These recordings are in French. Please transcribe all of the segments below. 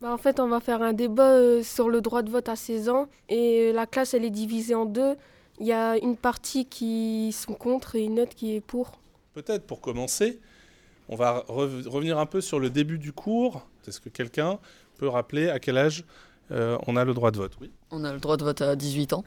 Bah, en fait, on va faire un débat euh, sur le droit de vote à 16 ans et euh, la classe elle est divisée en deux. Il y a une partie qui sont contre et une autre qui est pour. Peut-être pour commencer, on va rev- revenir un peu sur le début du cours. Est-ce que quelqu'un peut rappeler à quel âge euh, on a le droit de vote? Oui. On a le droit de vote à 18 ans.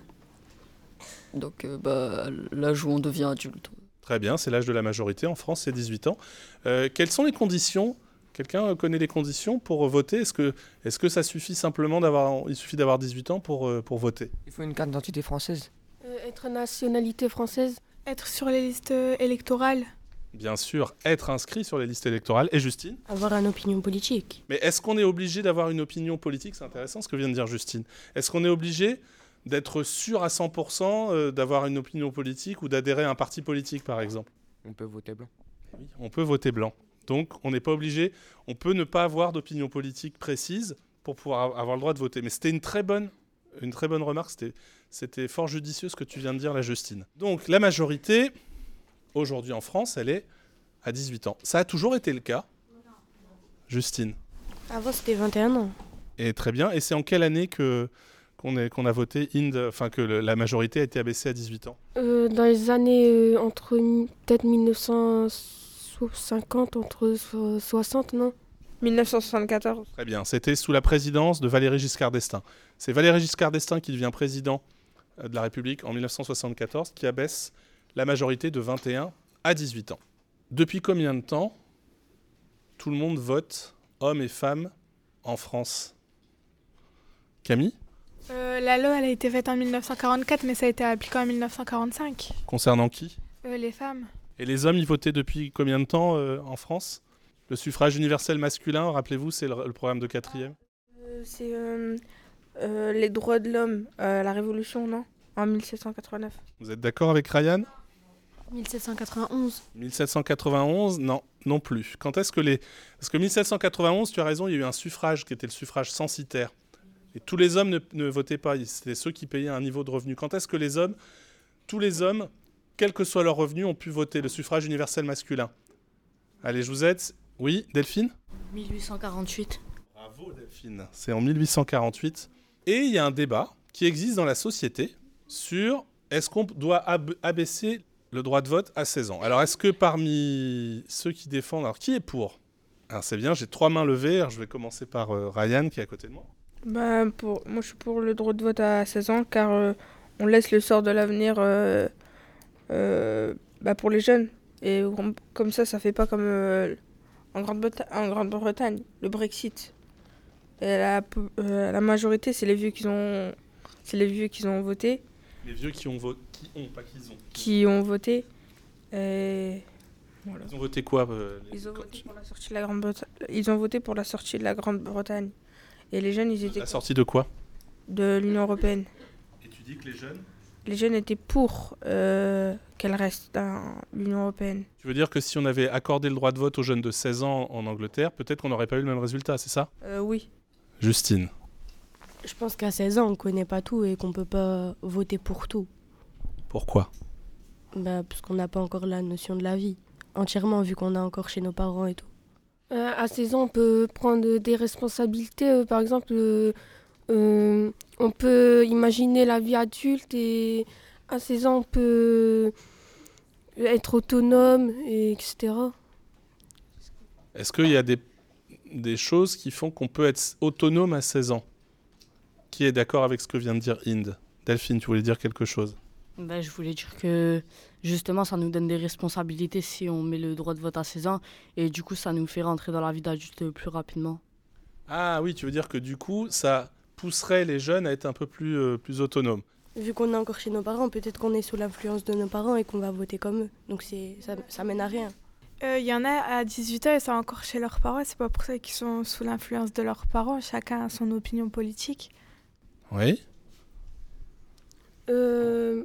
Donc, euh, bah, l'âge où on devient adulte. Très bien, c'est l'âge de la majorité. En France, c'est 18 ans. Euh, quelles sont les conditions Quelqu'un connaît les conditions pour voter? Est-ce que, est que ça suffit simplement d'avoir, il suffit d'avoir 18 ans pour, euh, pour voter? Il faut une carte d'identité française. Euh, être nationalité française. Être sur les listes euh, électorales. Bien sûr, être inscrit sur les listes électorales. Et Justine? Avoir une opinion politique. Mais est-ce qu'on est obligé d'avoir une opinion politique? C'est intéressant ce que vient de dire Justine. Est-ce qu'on est obligé d'être sûr à 100% euh, d'avoir une opinion politique ou d'adhérer à un parti politique, par exemple? On peut voter blanc. Oui, on peut voter blanc. Donc on n'est pas obligé, on peut ne pas avoir d'opinion politique précise pour pouvoir avoir le droit de voter. Mais c'était une très bonne, remarque, c'était fort judicieux ce que tu viens de dire là Justine. Donc la majorité, aujourd'hui en France, elle est à 18 ans. Ça a toujours été le cas, Justine? Avant c'était 21 ans. Et très bien, et c'est en quelle année que qu'on a voté enfin que la majorité a été abaissée à 18 ans? Euh, dans les années euh, entre peut-être 1960 50, entre 60, non? 1974. Très bien, c'était sous la présidence de Valéry Giscard d'Estaing. C'est Valéry Giscard d'Estaing qui devient président euh, de la République en 1974 qui abaisse la majorité de 21 à 18 ans. Depuis combien de temps tout le monde vote, hommes et femmes, en France? Camille? Euh, la loi elle a été faite en 1944 mais ça a été appliqué en 1945. Concernant qui? Euh, les femmes. Et les hommes y votaient depuis combien de temps euh, en France? Le suffrage universel masculin, rappelez-vous, c'est le, le programme de quatrième? Euh, c'est euh, euh, les droits de l'homme, euh, la Révolution, non? En 1789. Vous êtes d'accord avec Ryan? 1791. 1791, non, non plus. Quand est-ce que les... Parce que 1791, tu as raison, il y a eu un suffrage qui était le suffrage censitaire. Et tous les hommes ne, ne votaient pas, c'était ceux qui payaient un niveau de revenu. Quand est-ce que les hommes, tous les hommes, quel que soit leur revenu, ont pu voter le suffrage universel masculin Allez, je vous aide. Oui, Delphine? 1848. Bravo Delphine. C'est en 1848. Et il y a un débat qui existe dans la société sur est-ce qu'on doit ab- abaisser le droit de vote à 16 ans. Alors est-ce que parmi ceux qui défendent, alors qui est pour? Alors c'est bien, j'ai trois mains levées. Alors, je vais commencer par euh, Ryan qui est à côté de moi. Bah, pour, moi, je suis pour le droit de vote à 16 ans, car euh, on laisse le sort de l'avenir euh, euh, bah, pour les jeunes. Et comme ça, ça fait pas comme euh, en Grande-Breta- en Grande-Bretagne, le Brexit. Et la, euh, la majorité, c'est les vieux qui ont, c'est les vieux qui ont voté, Les vieux qui ont voté, qui ont, pas qu'ils ont. qui ont voté. Et voilà. Ils ont voté quoi euh, les- Ils ont voté pour la sortie de la Grande-Bretagne. Ils ont voté pour la sortie de la Grande-Bretagne. Et les jeunes, ils étaient La sortie de quoi? De l'Union européenne. Et tu dis que les jeunes? Les jeunes étaient pour euh, qu'elle reste dans l'Union européenne. Tu veux dire que si on avait accordé le droit de vote aux jeunes de 16 ans en Angleterre, peut-être qu'on n'aurait pas eu le même résultat, c'est ça? Euh, oui. Justine. Je pense qu'à 16 ans, on connaît pas tout et qu'on peut pas voter pour tout. Pourquoi? Bah, parce qu'on n'a pas encore la notion de la vie. Entièrement, vu qu'on est encore chez nos parents et tout. Euh, à 16 ans, on peut prendre des responsabilités. euh, par exemple, euh, on peut imaginer la vie adulte et à 16 ans, on peut être autonome, et etc. Est-ce qu'il y a des, des choses qui font qu'on peut être autonome à 16 ans? Qui est d'accord avec ce que vient de dire Inde Delphine, tu voulais dire quelque chose? Bah, je voulais dire que justement, ça nous donne des responsabilités si on met le droit de vote à 16 ans. Et du coup, ça nous fait rentrer dans la vie d'adulte plus rapidement. Ah oui, tu veux dire que du coup, ça pousserait les jeunes à être un peu plus, euh, plus autonomes. Vu qu'on est encore chez nos parents, peut-être qu'on est sous l'influence de nos parents et qu'on va voter comme eux. Donc c'est ça, ça mène à rien. Euh, Il y en a à 18 ans, ils sont encore chez leurs parents. C'est pas pour ça qu'ils sont sous l'influence de leurs parents. Chacun a son opinion politique. Oui Euh,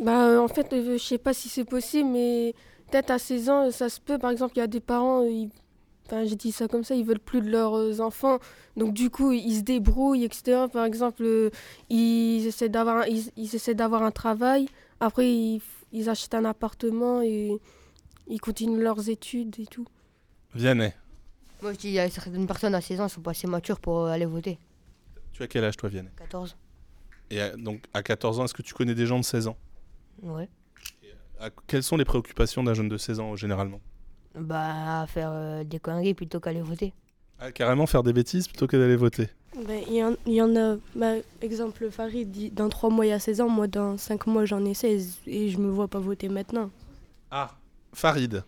bah, en fait, euh, je sais pas si c'est possible, mais peut-être à 16 ans, ça se peut. Par exemple, il y a des parents, euh, ils- enfin, j'ai dit ça comme ça, ils veulent plus de leurs euh, enfants. Donc, du coup, ils se débrouillent, etc. Par exemple, euh, ils essaient d'avoir un, ils, ils essaient d'avoir un travail. Après, ils, ils achètent un appartement et ils continuent leurs études et tout. Vianney. Moi, je dis, il y a certaines personnes à 16 ans, elles sont pas assez matures pour euh, aller voter. Tu as quel âge, toi, Vianney? 14. Et donc, à 14 ans, est-ce que tu connais des gens de 16 ans? Ouais. À- Quelles sont les préoccupations d'un jeune de 16 ans, généralement? Bah, faire euh, des conneries plutôt qu'aller voter. Ah, Carrément faire des bêtises plutôt que d'aller voter. Ben, Il y, en- il y en a, bah, exemple Farid, dit dans 3 mois il y a 16 ans, moi dans 5 mois j'en ai 16 et je me vois pas voter maintenant. Ah, Farid,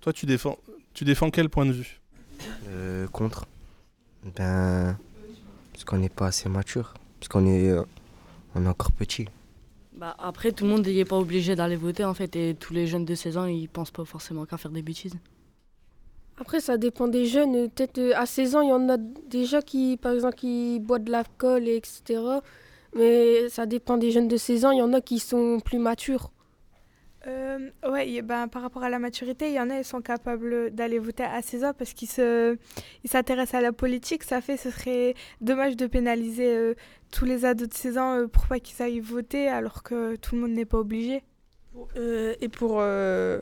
toi, tu défends, tu défends quel point de vue? Euh, contre. Ben. Parce qu'on n'est pas assez mature. Parce qu'on est, euh, on est encore petit. Bah, après, tout le monde n'est pas obligé d'aller voter en fait, et tous les jeunes de 16 ans, ils pensent pas forcément qu'à faire des bêtises. Après, ça dépend des jeunes. Peut-être euh, à 16 ans, il y en a déjà qui, par exemple, qui boivent de l'alcool, et etc. Mais ça dépend des jeunes de 16 ans. Il y en a qui sont plus matures. Euh, ouais, y- ben, par rapport à la maturité, il y en a, ils sont capables d'aller voter à 16 ans parce qu'ils se, ils s'intéressent à la politique. Ça fait, ce serait dommage de pénaliser euh, tous les ados de 16 ans euh, pour pas qu'ils aillent voter alors que tout le monde n'est pas obligé. Euh, et pour euh,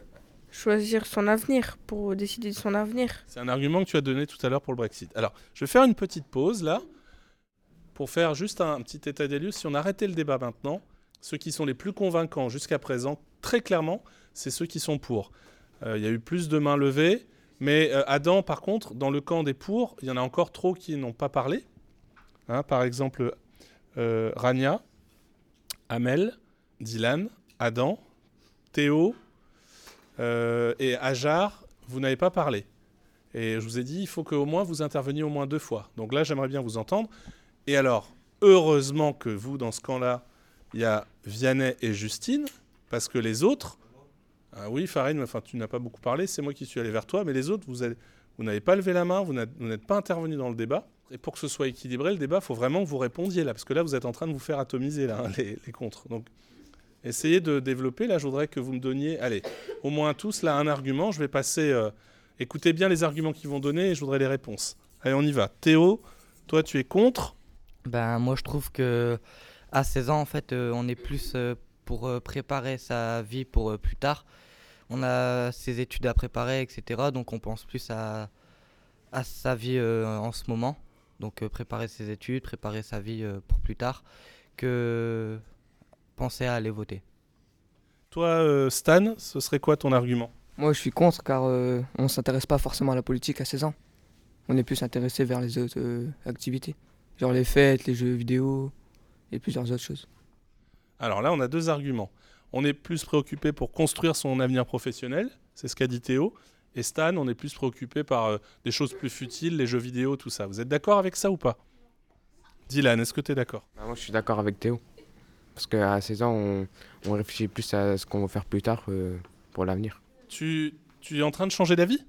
choisir son avenir, pour décider de son avenir. C'est un argument que tu as donné tout à l'heure pour le Brexit. Alors, je vais faire une petite pause là, pour faire juste un petit état des lieux. Si on arrêtait le débat maintenant, ceux qui sont les plus convaincants jusqu'à présent, très clairement, c'est ceux qui sont pour. Euh, Il y a eu plus de mains levées, mais euh, Adam, par contre, dans le camp des pour, il y en a encore trop qui n'ont pas parlé. Hein, par exemple, euh, Rania, Amel, Dylan, Adam, Théo et Ajar, vous n'avez pas parlé. Et je vous ai dit, il faut qu'au moins vous interveniez au moins deux fois. Donc là, j'aimerais bien vous entendre. Et alors, heureusement que vous, dans ce camp-là, il y a Vianney et Justine, parce que les autres, ah oui, mais enfin, tu n'as pas beaucoup parlé, c'est moi qui suis allé vers toi, mais les autres, vous avez- vous n'avez pas levé la main, vous n'êtes pas intervenu dans le débat. Et pour que ce soit équilibré, le débat, il faut vraiment que vous répondiez là, parce que là, vous êtes en train de vous faire atomiser hein, les, les contres. Donc, essayez de développer. Là, je voudrais que vous me donniez, allez, au moins tous là un argument. Je vais passer. euh, écoutez bien les arguments qu'ils vont donner et je voudrais les réponses. Allez, on y va. Théo, toi, tu es contre? Ben, moi, je trouve que à 16 ans, en fait, euh, on est plus euh, pour euh, préparer sa vie pour euh, plus tard. On a ses études à préparer, etc. Donc, on pense plus à, à sa vie euh, en ce moment. Donc, euh, préparer ses études, préparer sa vie euh, pour plus tard, que penser à aller voter. Toi, euh, Stan, ce serait quoi ton argument? Moi, je suis contre car euh, on s'intéresse pas forcément à la politique à 16 ans. On est plus intéressé vers les autres euh, activités. Genre les fêtes, les jeux vidéo et plusieurs autres choses. Alors là, on a deux arguments. On est plus préoccupé pour construire son avenir professionnel, c'est ce qu'a dit Théo. Et Stan, on est plus préoccupé par euh, des choses plus futiles, les jeux vidéo, tout ça. Vous êtes d'accord avec ça ou pas? Dylan, est-ce que tu es d'accord? Bah, moi, je suis d'accord avec Théo. Parce qu'à 16 ans, on, on réfléchit plus à ce qu'on va faire plus tard euh, pour l'avenir. tu, tu es en train de changer d'avis?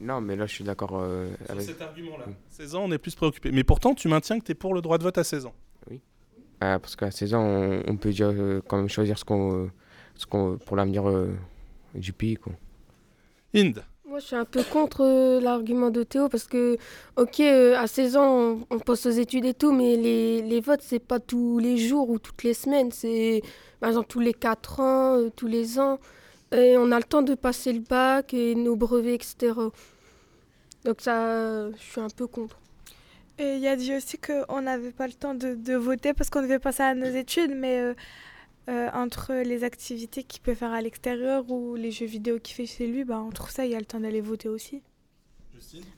Non, mais là, je suis d'accord euh, avec. cet argument-là. Oui. 16 ans, on est plus préoccupé. Mais pourtant, tu maintiens que tu es pour le droit de vote à 16 ans. Ah, parce qu'à 16 ans, on, on peut déjà euh, quand même choisir ce qu'on, euh, ce qu'on, pour l'avenir euh, du pays. Quoi. Inde, Moi, je suis un peu contre euh, l'argument de Théo parce que, ok, euh, à 16 ans, on, on passe aux études et tout, mais les, les votes, c'est pas tous les jours ou toutes les semaines. C'est, par exemple, tous les 4 ans, euh, tous les ans. Et on a le temps de passer le bac et nos brevets, etc. Donc, ça, je suis un peu contre. Et il a dit aussi qu'on n'avait pas le temps de, de voter parce qu'on devait passer à nos études, mais euh, euh, entre les activités qu'il peut faire à l'extérieur ou les jeux vidéo qu'il fait chez lui, bah, entre ça, il y a le temps d'aller voter aussi.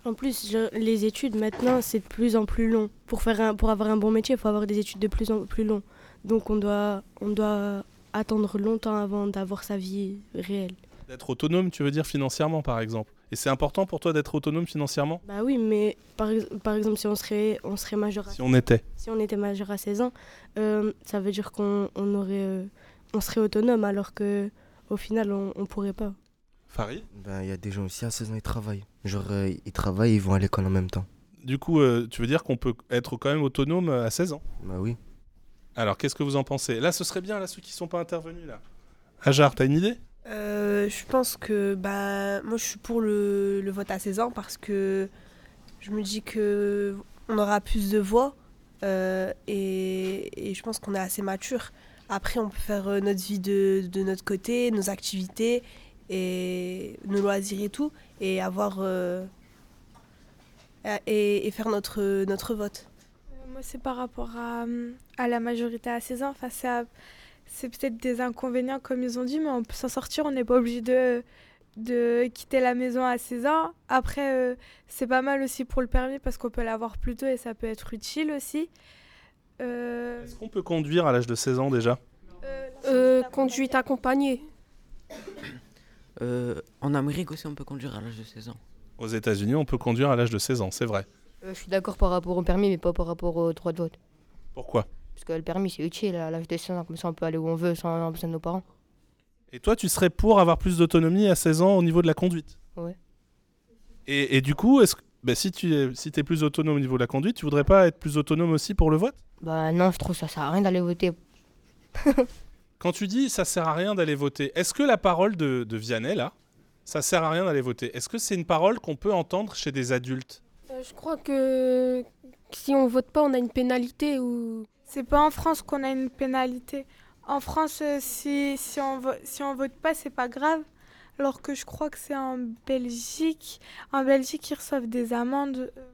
En plus, je- les études maintenant, c'est de plus en plus long. Pour, faire un, pour avoir un bon métier, il faut avoir des études de plus en plus long. Donc on doit, on doit attendre longtemps avant d'avoir sa vie réelle. d'être autonome, tu veux dire financièrement, par exemple? Et c'est important pour toi d'être autonome financièrement? Bah oui, mais par, par exemple, si on serait, on serait majeur à, Si on était. si on était majeur à 16 ans, euh, ça veut dire qu'on on aurait, euh, on serait autonome alors que au final, on, on pourrait pas. Farid? Ben, il y a des gens aussi à 16 ans, ils travaillent. Genre, euh, ils travaillent, ils vont à l'école en même temps. Du coup, euh, tu veux dire qu'on peut être quand même autonome à 16 ans? Bah oui. Alors, qu'est-ce que vous en pensez? Là, ce serait bien, là, ceux qui sont pas intervenus, là. Ajar, t'as une idée? Euh, je pense que bah, moi je suis pour le, vote à 16 ans parce que je me dis que on aura plus de voix euh, et, je pense qu'on est assez mature. Après, on peut faire euh, notre vie de, de notre côté, nos activités et nos loisirs et tout, et avoir et, faire notre, notre vote. Moi, c'est par rapport à, à la majorité à 16 ans. Enfin, c'est peut-être des inconvénients, comme ils ont dit, mais on peut s'en sortir. On n'est pas obligé de, de quitter la maison à 16 ans. Après, euh, c'est pas mal aussi pour le permis parce qu'on peut l'avoir plus tôt et ça peut être utile aussi. Euh, Est-ce qu'on peut conduire à l'âge de 16 ans déjà? Euh, conduite accompagnée. Euh, en Amérique aussi, on peut conduire à l'âge de 16 ans. Aux États-Unis, on peut conduire à l'âge de 16 ans, c'est vrai. Euh, je suis d'accord par rapport au permis, mais pas par rapport au droit de vote. Pourquoi? Parce que le permis, c'est utile à l'âge de 16 ans, comme ça on peut aller où on veut sans avoir besoin de nos parents. Et toi, tu serais pour avoir plus d'autonomie à 16 ans au niveau de la conduite? Ouais. Et, et du coup, est-ce que, bah, si tu es, si es plus autonome au niveau de la conduite, tu voudrais pas être plus autonome aussi pour le vote? Bah non, je trouve ça sert à rien d'aller voter. Quand tu dis ça sert à rien d'aller voter, est-ce que la parole de, de Vianney, là, ça sert à rien d'aller voter? Est-ce que c'est une parole qu'on peut entendre chez des adultes? Euh, je crois que si on vote pas, on a une pénalité ou. C'est pas en France qu'on a une pénalité. En France, euh, si, si, on, si on vote pas, c'est pas grave. Alors que je crois que c'est en Belgique. En Belgique, ils reçoivent des amendes. euh,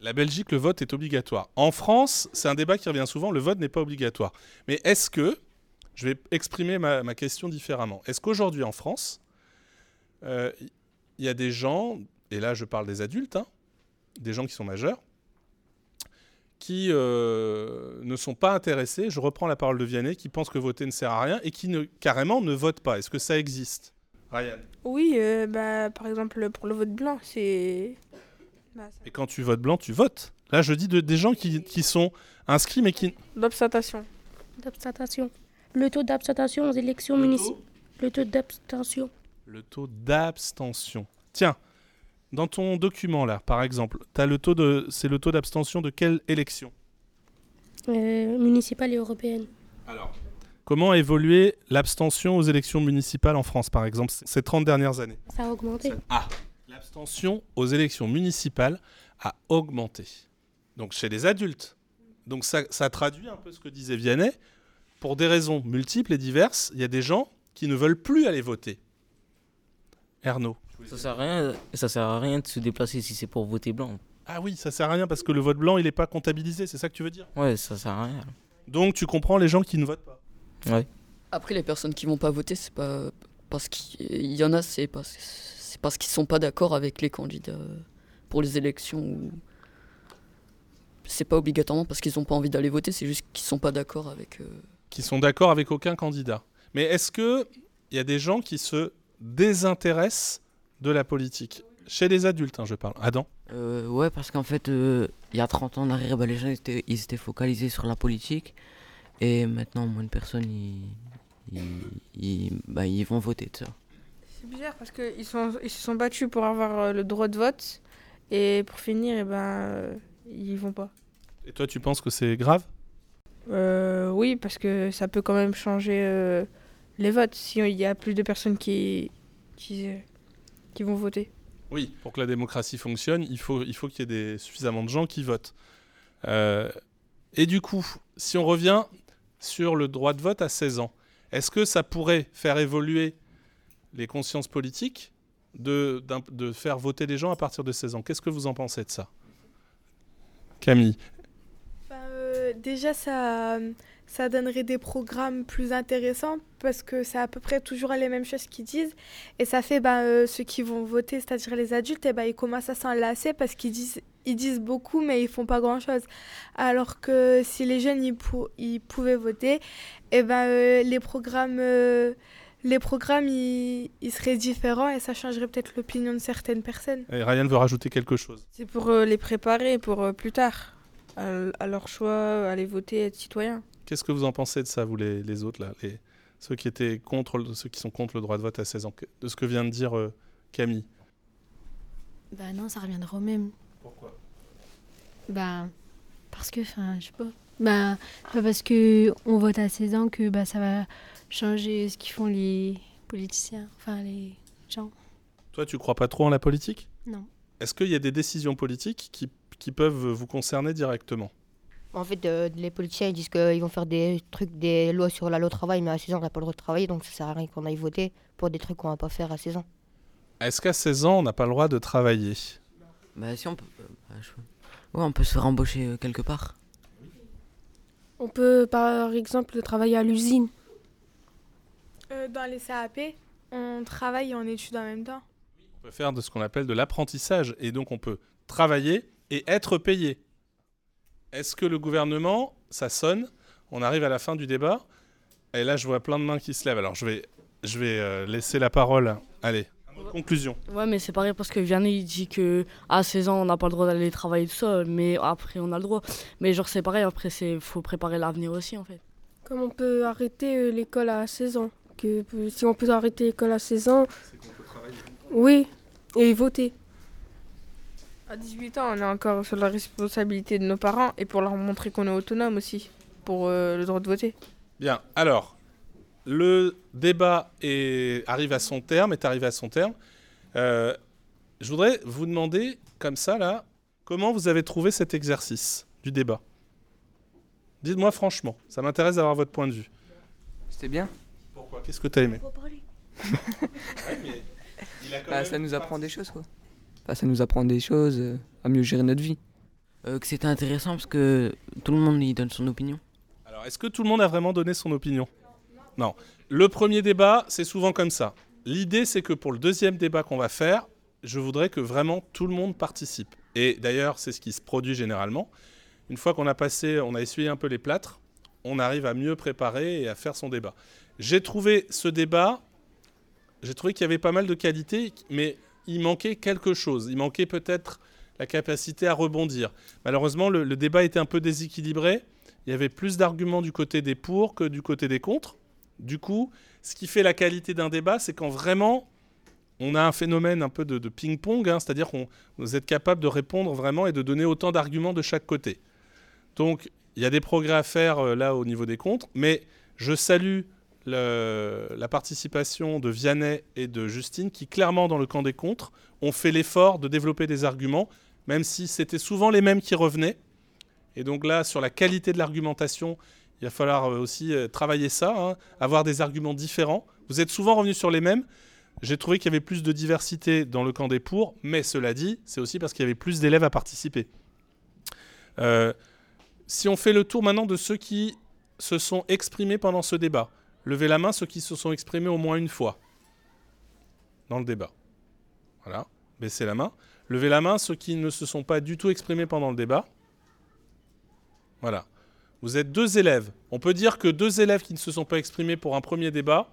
La Belgique, le vote est obligatoire. En France, c'est un débat qui revient souvent, le vote n'est pas obligatoire. Mais est-ce que, je vais exprimer ma, question différemment, est-ce qu'aujourd'hui en France, euh, il y a des gens, et là je parle des adultes, hein, des gens qui sont majeurs, qui euh, ne sont pas intéressés, je reprends la parole de Vianney, qui pensent que voter ne sert à rien et qui ne, carrément ne votent pas. Est-ce que ça existe? Ryan Oui, euh, bah, par exemple, pour le vote blanc, c'est. bah, Et quand tu votes blanc, tu votes. Là, je dis de, des gens qui, qui sont inscrits mais qui... L'abstention. D'abstention. Le taux d'abstention aux élections municipales. Le taux d'abstention. Le taux d'abstention. Tiens, dans ton document là, par exemple, as le taux de, c'est le taux d'abstention de quelle élection Euh, municipale et européenne. Alors, comment a évolué l'abstention aux élections municipales en France, par exemple, ces 30 dernières années? Ça a augmenté. Ah, l'abstention aux élections municipales a augmenté. Donc chez les adultes. Donc ça, ça traduit un peu ce que disait Vianney. Pour des raisons multiples et diverses, il y a des gens qui ne veulent plus aller voter. Ernaud. Ça sert à rien, ça sert à rien de se déplacer si c'est pour voter blanc. Ah oui, ça sert à rien parce que le vote blanc, il n'est pas comptabilisé, c'est ça que tu veux dire? Ouais, ça sert à rien. Donc tu comprends les gens qui ne votent pas. Ouais. Après, les personnes qui vont pas voter, c'est pas parce qu'il y en a, c'est parce, c'est parce qu'ils sont pas d'accord avec les candidats pour les élections. Ou... C'est pas obligatoirement parce qu'ils ont pas envie d'aller voter, c'est juste qu'ils sont pas d'accord avec. euh, Qui sont d'accord avec aucun candidat. Mais est-ce que il y a des gens qui se désintéressent de la politique Chez les adultes, hein, je parle. Adam Euh, ouais, parce qu'en fait, euh, il y a 30 ans en arrière, bah, les gens étaient, ils étaient focalisés sur la politique. Et maintenant, moins de personnes, ils, ils, ils- bah, ils vont voter de ça. C'est bizarre parce qu'ils sont, ils se sont battus pour avoir euh, le droit de vote. Et pour finir, eh ben, ils vont pas. Et toi, tu penses que c'est grave? Euh, oui, parce que ça peut quand même changer euh, les votes si il y a plus de personnes qui, qui, euh, qui vont voter. Oui, pour que la démocratie fonctionne, il faut il faut qu'il y ait des, suffisamment de gens qui votent. Euh, et du coup, si on revient sur le droit de vote à 16 ans, est-ce que ça pourrait faire évoluer les consciences politiques de, faire voter les gens à partir de 16 ans? Qu'est-ce que vous en pensez de ça? Camille Ben, euh, déjà, ça, ça donnerait des programmes plus intéressants parce que c'est à peu près toujours les mêmes choses qu'ils disent. Et ça fait ben, euh, ceux qui vont voter, c'est-à-dire les adultes, et ben, ils commencent à s'enlacer parce qu'ils disent, ils disent beaucoup, mais ils font pas grand-chose. Alors que si les jeunes ils, pou- ils pouvaient voter, et ben, euh, les programmes, euh, les programmes ils, ils seraient différents et ça changerait peut-être l'opinion de certaines personnes. Et Ryan veut rajouter quelque chose. C'est pour euh, les préparer pour euh, plus tard, à, à leur choix, aller voter, être citoyen. Qu'est-ce que vous en pensez de ça, vous les, les autres là, les, ceux qui étaient contre, ceux qui sont contre le droit de vote à 16 ans, de ce que vient de dire euh, Camille? Bah non, ça reviendra au même. Pourquoi? Bah parce que, enfin, je sais pas. Bah pas parce que on vote à 16 ans que bah ça va changer ce qu'ils font les politiciens, enfin les gens. Toi, tu crois pas trop en la politique? Non. Est-ce qu'il y a des décisions politiques qui, qui peuvent vous concerner directement? En fait, euh, les politiciens ils disent qu'ils vont faire des trucs, des lois sur la loi travail, mais à 16 ans, on n'a pas le droit de travailler, donc ça sert à rien qu'on aille voter pour des trucs qu'on va pas faire à 16 ans. Est-ce qu'à 16 ans, on n'a pas le droit de travailler? Bah si on peut... euh, bah, je- Ouais, on peut se faire embaucher euh, quelque part. On peut par exemple travailler à l'usine. Euh, dans les CAP, on travaille et on étudie en même temps. On peut faire de ce qu'on appelle de l'apprentissage. Et donc, on peut travailler et être payé. Est-ce que le gouvernement, ça sonne On arrive à la fin du débat. Et là, je vois plein de mains qui se lèvent. Alors, je vais, je vais euh, laisser la parole. Allez, conclusion. Ouais, mais c'est pareil parce que Vianney il dit que à 16 ans on n'a pas le droit d'aller travailler tout ça, mais après on a le droit. Mais genre c'est pareil, après c'est faut préparer l'avenir aussi en fait. Comme on peut arrêter euh, l'école à 16 ans. Que, si on peut arrêter l'école à 16 ans. Oui, et voter. À 18 ans, on est encore sur la responsabilité de nos parents et pour leur montrer qu'on est autonome aussi, pour euh, le droit de voter. Bien, alors, le débat est, arrive à son terme, est arrivé à son terme. Euh, je voudrais vous demander, comme ça, là, comment vous avez trouvé cet exercice du débat? Dites-moi franchement, ça m'intéresse d'avoir votre point de vue. C'était bien? Pourquoi? Qu'est-ce que tu as aimé Bah, ça nous apprend des choses, quoi. Bah, ça nous apprend des choses, euh, à mieux gérer notre vie. Euh, que c'était intéressant parce que tout le monde y donne son opinion. Alors, est-ce que tout le monde a vraiment donné son opinion? Non. Le premier débat, c'est souvent comme ça. L'idée, c'est que pour le deuxième débat qu'on va faire, je voudrais que vraiment tout le monde participe. Et d'ailleurs, c'est ce qui se produit généralement. Une fois qu'on a passé, on a essuyé un peu les plâtres, on arrive à mieux préparer et à faire son débat. J'ai trouvé ce débat, j'ai trouvé qu'il y avait pas mal de qualités, mais il manquait quelque chose. Il manquait peut-être la capacité à rebondir. Malheureusement, le, débat était un peu déséquilibré. Il y avait plus d'arguments du côté des pour que du côté des contre. Du coup, ce qui fait la qualité d'un débat, c'est quand vraiment on a un phénomène un peu de, ping-pong, hein, c'est-à-dire qu'on vous êtes capable de répondre vraiment et de donner autant d'arguments de chaque côté. Donc, il y a des progrès à faire euh, là au niveau des contre, mais je salue la participation de Vianney et de Justine qui, clairement, dans le camp des contres, ont fait l'effort de développer des arguments, même si c'était souvent les mêmes qui revenaient. Et donc là, sur la qualité de l'argumentation, il va falloir euh, aussi euh, travailler ça, hein, avoir des arguments différents. Vous êtes souvent revenus sur les mêmes. J'ai trouvé qu'il y avait plus de diversité dans le camp des pour, mais cela dit, c'est aussi parce qu'il y avait plus d'élèves à participer. Euh, si on fait le tour maintenant de ceux qui se sont exprimés pendant ce débat, levez la main ceux qui se sont exprimés au moins une fois dans le débat. Voilà, baissez la main. Levez la main ceux qui ne se sont pas du tout exprimés pendant le débat. Voilà. Vous êtes deux élèves. On peut dire que deux élèves qui ne se sont pas exprimés pour un premier débat,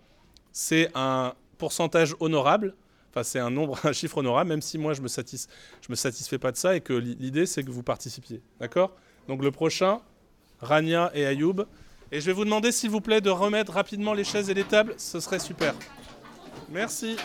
c'est un pourcentage honorable. Enfin, c'est un nombre, un chiffre honorable, même si moi je me satis, me satisfais pas de ça et que li- l'idée c'est que vous participiez. D'accord? Donc le prochain, Rania et Ayoub. Et je vais vous demander s'il vous plaît de remettre rapidement les chaises et les tables, ce serait super. Merci.